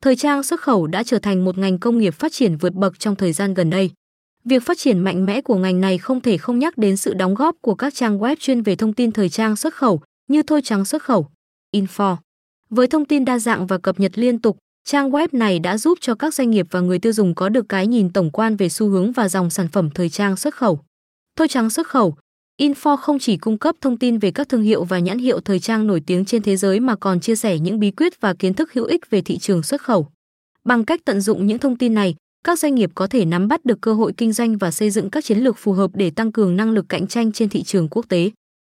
thời trang xuất khẩu đã trở thành một ngành công nghiệp phát triển vượt bậc trong thời gian gần đây. Việc phát triển mạnh mẽ của ngành này không thể không nhắc đến sự đóng góp của các trang web chuyên về thông tin thời trang xuất khẩu như Thôi Trắng xuất khẩu, Info. Với thông tin đa dạng và cập nhật liên tục, trang web này đã giúp cho các doanh nghiệp và người tiêu dùng có được cái nhìn tổng quan về xu hướng và dòng sản phẩm thời trang xuất khẩu. Thôi Trắng xuất khẩu, Info không chỉ cung cấp thông tin về các thương hiệu và nhãn hiệu thời trang nổi tiếng trên thế giới mà còn chia sẻ những bí quyết và kiến thức hữu ích về thị trường xuất khẩu. Bằng cách tận dụng những thông tin này, các doanh nghiệp có thể nắm bắt được cơ hội kinh doanh và xây dựng các chiến lược phù hợp để tăng cường năng lực cạnh tranh trên thị trường quốc tế.